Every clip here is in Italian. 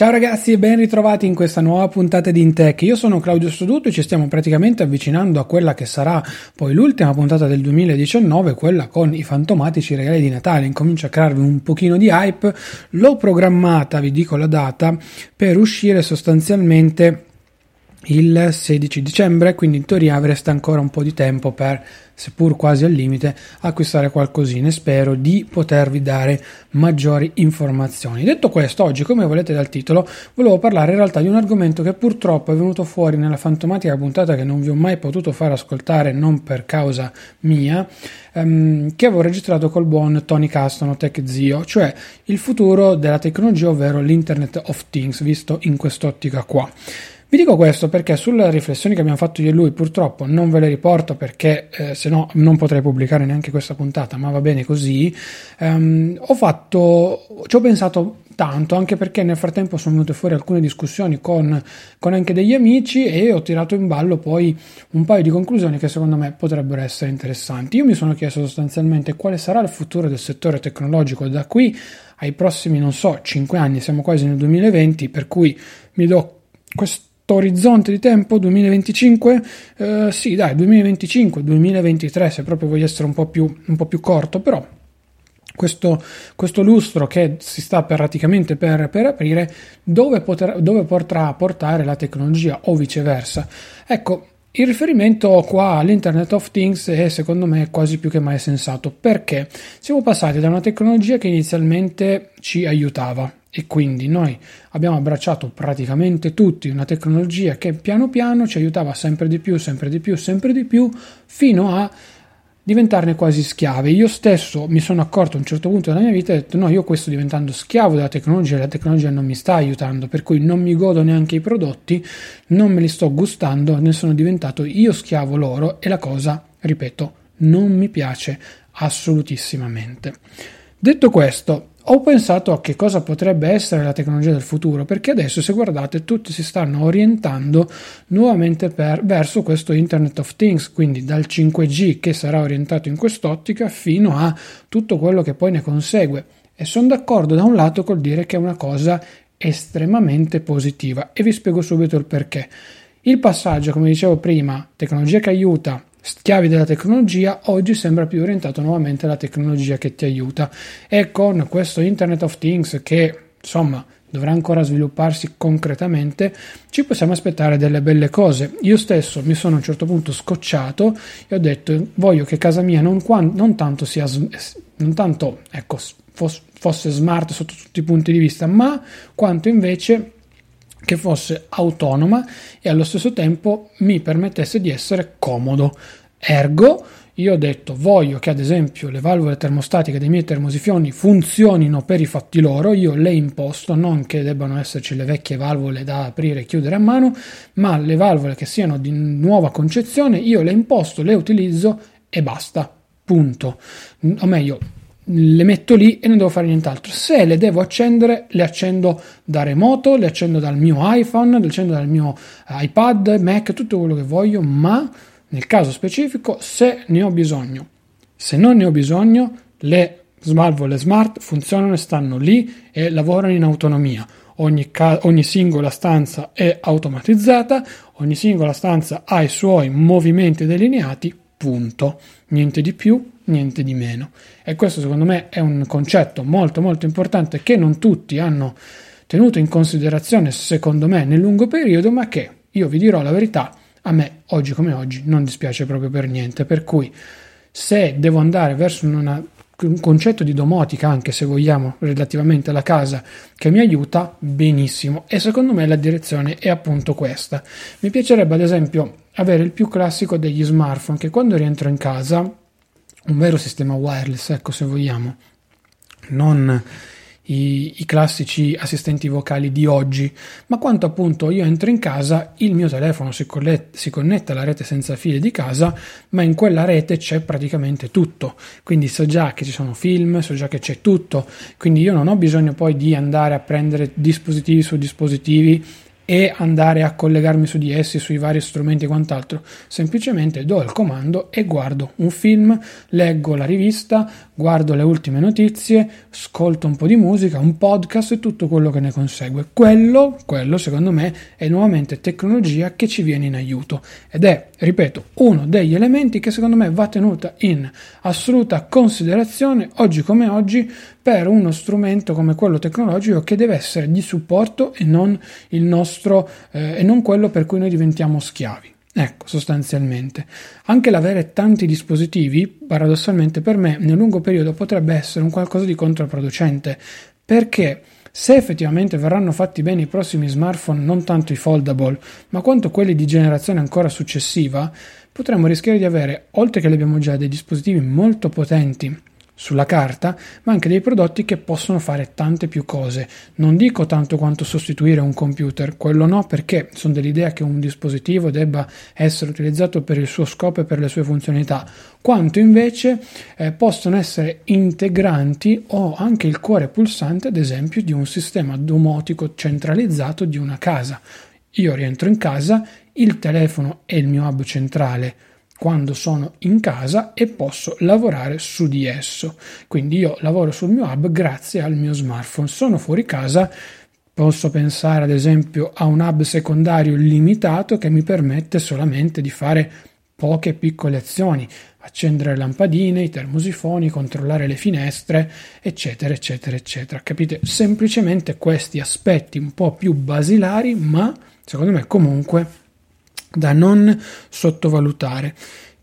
Ciao ragazzi e ben ritrovati in questa nuova puntata di Intech. Io sono Claudio Stoduto e ci stiamo praticamente avvicinando a quella che sarà poi l'ultima puntata del 2019, quella con i fantomatici regali di Natale. Incomincio a crearvi un pochino di hype. L'ho programmata, vi dico la data, per uscire sostanzialmente il 16 dicembre, quindi in teoria avreste ancora un po' di tempo per, seppur quasi al limite, acquistare qualcosina e spero di potervi dare maggiori informazioni. Detto questo, oggi, come volete dal titolo, volevo parlare in realtà di un argomento che purtroppo è venuto fuori nella fantomatica puntata che non vi ho mai potuto far ascoltare, non per causa mia, ehm, che avevo registrato col buon Tony Castono, Tech Zio, cioè il futuro della tecnologia, ovvero l'Internet of Things, visto in quest'ottica qua. Vi dico questo perché sulle riflessioni che abbiamo fatto io e lui purtroppo non ve le riporto perché eh, se no non potrei pubblicare neanche questa puntata, ma va bene così. Um, ho fatto, ci ho pensato tanto anche perché nel frattempo sono venute fuori alcune discussioni con, con anche degli amici e ho tirato in ballo poi un paio di conclusioni che secondo me potrebbero essere interessanti. Io mi sono chiesto sostanzialmente quale sarà il futuro del settore tecnologico da qui ai prossimi, non so, 5 anni, siamo quasi nel 2020, per cui mi do questo orizzonte di tempo 2025 eh, sì dai 2025 2023 se proprio voglio essere un po' più, un po più corto però questo, questo, lustro che si sta praticamente per, per aprire dove, poter, dove potrà portare la tecnologia o viceversa. Ecco il riferimento qua all'Internet of Things è secondo me quasi più che mai sensato. Perché? Siamo passati da una tecnologia che inizialmente ci aiutava e quindi noi abbiamo abbracciato praticamente tutti una tecnologia che piano piano ci aiutava sempre di più, sempre di più, sempre di più, fino a diventarne quasi schiave. Io stesso mi sono accorto a un certo punto della mia vita e ho detto no, io questo diventando schiavo della tecnologia, la tecnologia non mi sta aiutando, per cui non mi godo neanche i prodotti, non me li sto gustando, ne sono diventato io schiavo loro e la cosa, ripeto, non mi piace assolutissimamente. Detto questo, ho pensato a che cosa potrebbe essere la tecnologia del futuro, perché adesso se guardate tutti si stanno orientando nuovamente per, verso questo Internet of Things, quindi dal 5G che sarà orientato in quest'ottica fino a tutto quello che poi ne consegue. E sono d'accordo da un lato col dire che è una cosa estremamente positiva e vi spiego subito il perché. Il passaggio, come dicevo prima, tecnologia che aiuta schiavi della tecnologia, oggi sembra più orientato nuovamente alla tecnologia che ti aiuta e con questo Internet of Things che insomma dovrà ancora svilupparsi concretamente, ci possiamo aspettare delle belle cose. Io stesso mi sono a un certo punto scocciato e ho detto voglio che casa mia non, non tanto sia non tanto ecco, fosse smart sotto tutti i punti di vista, ma quanto invece che fosse autonoma e allo stesso tempo mi permettesse di essere comodo. Ergo, io ho detto voglio che ad esempio le valvole termostatiche dei miei termosifoni funzionino per i fatti loro, io le imposto, non che debbano esserci le vecchie valvole da aprire e chiudere a mano, ma le valvole che siano di nuova concezione, io le imposto, le utilizzo e basta. Punto. O meglio, le metto lì e non devo fare nient'altro. Se le devo accendere, le accendo da remoto, le accendo dal mio iPhone, le accendo dal mio iPad, Mac, tutto quello che voglio, ma nel caso specifico, se ne ho bisogno Se non ne ho bisogno, le smartphone, le smart funzionano e stanno lì e lavorano in autonomia. Ogni, ca- ogni, singola stanza è automatizzata, ogni singola stanza ha i suoi movimenti delineati, punto. Niente di più, niente di meno. E questo secondo me è un concetto molto molto importante che non tutti hanno tenuto in considerazione, secondo me, nel lungo periodo, ma che io vi dirò la verità, a me oggi come oggi non dispiace proprio per niente. Per cui se devo andare verso una, un concetto di domotica, anche se vogliamo, relativamente alla casa, che mi aiuta, benissimo. E secondo me la direzione è appunto questa. Mi piacerebbe, ad esempio, avere il più classico degli smartphone, che quando rientro in casa, un vero sistema wireless, ecco se vogliamo, non i, i, classici assistenti vocali di oggi, ma quanto appunto io entro in casa, il mio telefono si, colletta, si connette alla rete senza fili di casa, ma in quella rete c'è praticamente tutto, quindi so già che ci sono film, so già che c'è tutto, quindi io non ho bisogno poi di andare a prendere dispositivi su dispositivi e andare a collegarmi su di essi, sui vari strumenti e quant'altro. Semplicemente do il comando e guardo un film, leggo la rivista, guardo le ultime notizie, ascolto un po' di musica, un podcast e tutto quello che ne consegue. Quello, quello secondo me è nuovamente tecnologia che ci viene in aiuto ed è, ripeto, uno degli elementi che secondo me va tenuta in assoluta considerazione oggi come oggi per uno strumento come quello tecnologico che deve essere di supporto e non nostro eh, e non quello per cui noi diventiamo schiavi. Ecco, sostanzialmente. Anche l'avere tanti dispositivi, paradossalmente per me, nel lungo periodo potrebbe essere un qualcosa di controproducente, perché se effettivamente verranno fatti bene i prossimi smartphone, non tanto i foldable, ma quanto quelli di generazione ancora successiva, potremmo rischiare di avere, oltre che li abbiamo già, dei dispositivi molto potenti sulla carta, ma anche dei prodotti che possono fare tante più cose. Non dico tanto quanto sostituire un computer, quello no, perché sono dell'idea che un dispositivo debba essere utilizzato per il suo scopo e per le sue funzionalità, quanto invece eh, possono essere integranti o anche il cuore pulsante, ad esempio, di un sistema domotico centralizzato di una casa. Io rientro in casa, il telefono è il mio hub centrale quando sono in casa e posso lavorare su di esso. Quindi io lavoro sul mio hub grazie al mio smartphone. Sono fuori casa, posso pensare ad esempio a un hub secondario limitato che mi permette solamente di fare poche piccole azioni, accendere lampadine, i termosifoni, controllare le finestre, eccetera, eccetera, eccetera. Capite? Semplicemente questi aspetti un po' più basilari, ma secondo me comunque da non sottovalutare.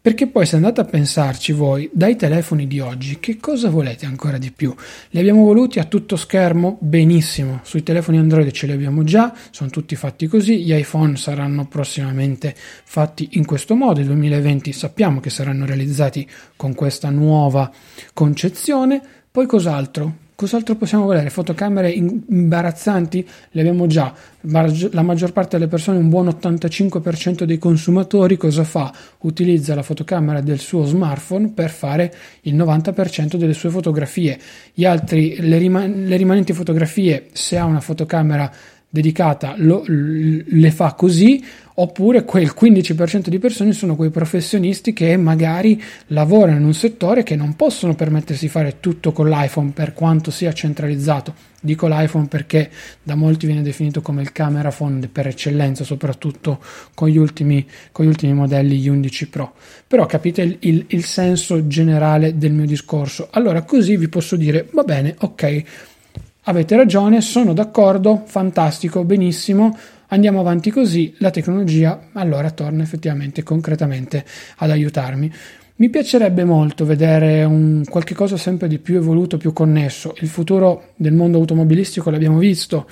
Perché poi se andate a pensarci voi, dai telefoni di oggi, che cosa volete ancora di più? Li abbiamo voluti a tutto schermo? Benissimo, sui telefoni Android ce li abbiamo già, sono tutti fatti così, gli iPhone saranno prossimamente fatti in questo modo, il 2020 sappiamo che saranno realizzati con questa nuova concezione, poi cos'altro? Cos'altro possiamo volere? Fotocamere imbarazzanti? Le abbiamo già. La maggior parte delle persone, un buon 85% dei consumatori, cosa fa? Utilizza la fotocamera del suo smartphone per fare il 90% delle sue fotografie. Gli altri, le, riman- le rimanenti fotografie, se ha una fotocamera dedicata, lo, le fa così oppure quel 15% di persone sono quei professionisti che magari lavorano in un settore che non possono permettersi di fare tutto con l'iPhone per quanto sia centralizzato. Dico l'iPhone perché da molti viene definito come il camera phone per eccellenza, soprattutto con gli ultimi, con gli ultimi modelli, gli 11 Pro. Però capite il, il, il senso generale del mio discorso. Allora così vi posso dire, va bene, ok, avete ragione, sono d'accordo, fantastico, benissimo andiamo avanti così, la tecnologia allora torna effettivamente concretamente ad aiutarmi. Mi piacerebbe molto vedere un qualche cosa sempre di più evoluto, più connesso. Il futuro del mondo automobilistico l'abbiamo visto,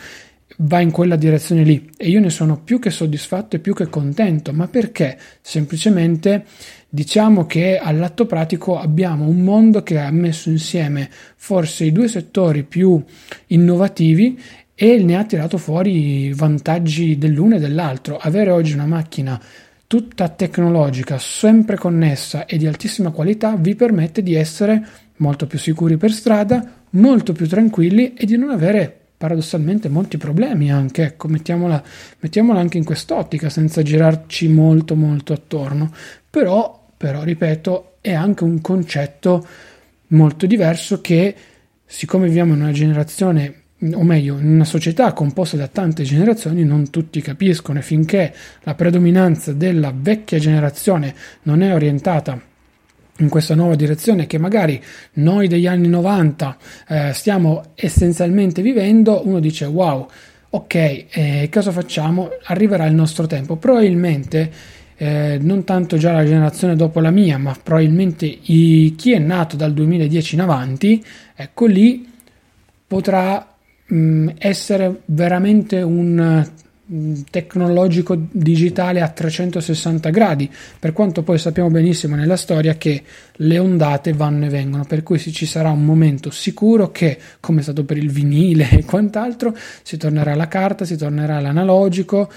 va in quella direzione lì e io ne sono più che soddisfatto e più che contento. Ma perché? Semplicemente diciamo che all'atto pratico abbiamo un mondo che ha messo insieme forse i due settori più innovativi e ne ha tirato fuori vantaggi dell'uno e dell'altro. Avere oggi una macchina tutta tecnologica, sempre connessa e di altissima qualità vi permette di essere molto più sicuri per strada, molto più tranquilli e di non avere paradossalmente molti problemi anche, ecco, mettiamola, mettiamola anche in quest'ottica senza girarci molto molto attorno, però però, ripeto, è anche un concetto molto diverso che, siccome viviamo in una generazione o meglio, in una società composta da tante generazioni non tutti capiscono e finché la predominanza della vecchia generazione non è orientata in questa nuova direzione che magari noi degli anni 90 eh, stiamo essenzialmente vivendo, uno dice wow, ok, eh, cosa facciamo? Arriverà il nostro tempo. Probabilmente eh, non tanto già la generazione dopo la mia, ma probabilmente i, chi è nato dal 2010 in avanti, ecco lì potrà mh, mm, essere veramente un tecnologico digitale a 360 gradi, per quanto poi sappiamo benissimo nella storia che le ondate vanno e vengono, per cui ci sarà un momento sicuro che, come è stato per il vinile e quant'altro, si tornerà alla carta, si tornerà all'analogico,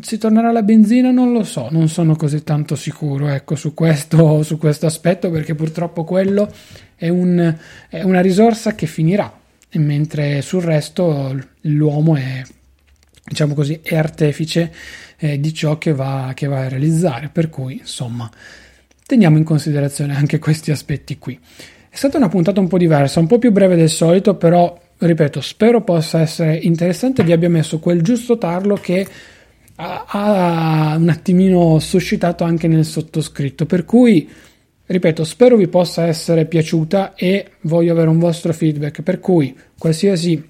si tornerà alla benzina? Non lo so, non sono così tanto sicuro ecco, su, questo, su questo aspetto perché purtroppo quello è, un, è una risorsa che finirà mentre sul resto l'uomo è, diciamo così, è artefice eh, di ciò che va, che va a realizzare, per cui insomma teniamo in considerazione anche questi aspetti qui. È stata una puntata un po' diversa, un po' più breve del solito, però ripeto, spero possa essere interessante, vi abbia messo quel giusto tarlo che ha, ha un attimino suscitato anche nel sottoscritto, per cui Ripeto, spero vi possa essere piaciuta e voglio avere un vostro feedback, per cui qualsiasi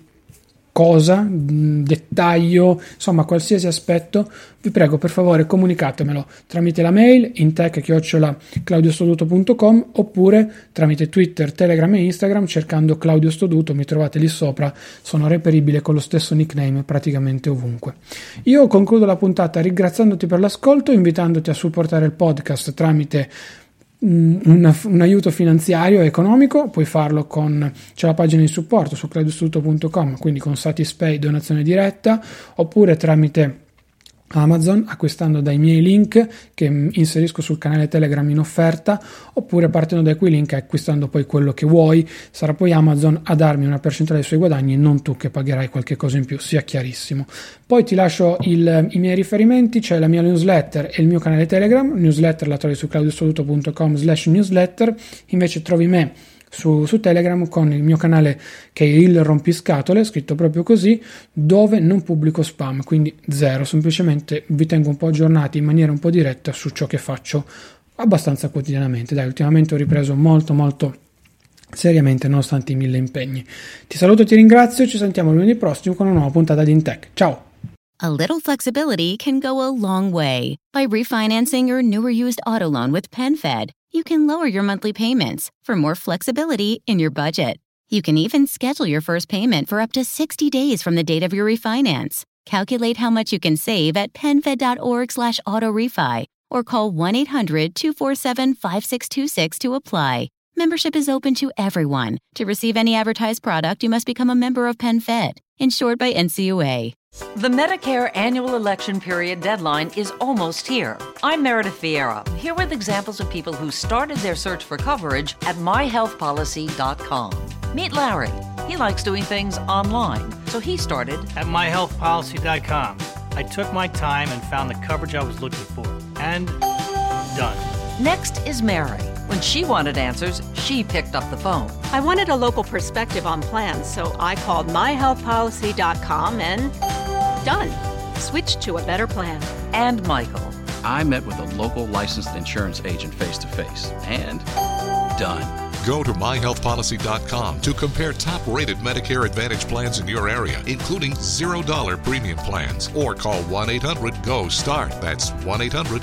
cosa, dettaglio, insomma qualsiasi aspetto, vi prego per favore comunicatemelo tramite la mail in tech-claudiostoduto.com oppure tramite Twitter, Telegram e Instagram cercando Claudio Stoduto, mi trovate lì sopra, sono reperibile con lo stesso nickname praticamente ovunque. Io concludo la puntata ringraziandoti per l'ascolto, invitandoti a supportare il podcast tramite un, un, aiuto finanziario e economico, puoi farlo con c'è la pagina di supporto su credostuto.com, quindi con Satispay donazione diretta, oppure tramite Amazon acquistando dai miei link che inserisco sul canale Telegram in offerta oppure partendo da quei link e acquistando poi quello che vuoi. Sarà poi Amazon a darmi una percentuale dei suoi guadagni non tu che pagherai qualche cosa in più sia chiarissimo. Poi ti lascio il, i miei riferimenti c'è la mia newsletter e il mio canale Telegram newsletter la trovi su claudiosoluto.com slash newsletter. Invece trovi me su, su, Telegram con il mio canale che è il rompiscatole, scritto proprio così, dove non pubblico spam, quindi zero, semplicemente vi tengo un po' aggiornati in maniera un po' diretta su ciò che faccio abbastanza quotidianamente. Dai, ultimamente ho ripreso molto molto seriamente nonostante i mille impegni. Ti saluto ti ringrazio, ci sentiamo lunedì prossimo con una nuova puntata di Intech. Ciao! A little flexibility can go a long way. By refinancing your newer used auto loan with PenFed, you can lower your monthly payments for more flexibility in your budget. You can even schedule your first payment for up to 60 days from the date of your refinance. Calculate how much you can save at penfed.org slash autorefi or call 1-800-247-5626 to apply. Membership is open to everyone. To receive any advertised product, you must become a member of PenFed, insured by NCUA. The Medicare annual election period deadline is almost here. I'm Meredith Vieira, here with examples of people who started their search for coverage at myhealthpolicy.com. Meet Larry. He likes doing things online, so he started at myhealthpolicy.com. I took my time and found the coverage I was looking for. And done. Next is Mary. When she wanted answers, she picked up the phone. I wanted a local perspective on plans, so I called myhealthpolicy.com and done. Switched to a better plan. And Michael. I met with a local licensed insurance agent face to face and done. Go to myhealthpolicy.com to compare top rated Medicare Advantage plans in your area, including $0 premium plans, or call 1 800 GO START. That's 1 800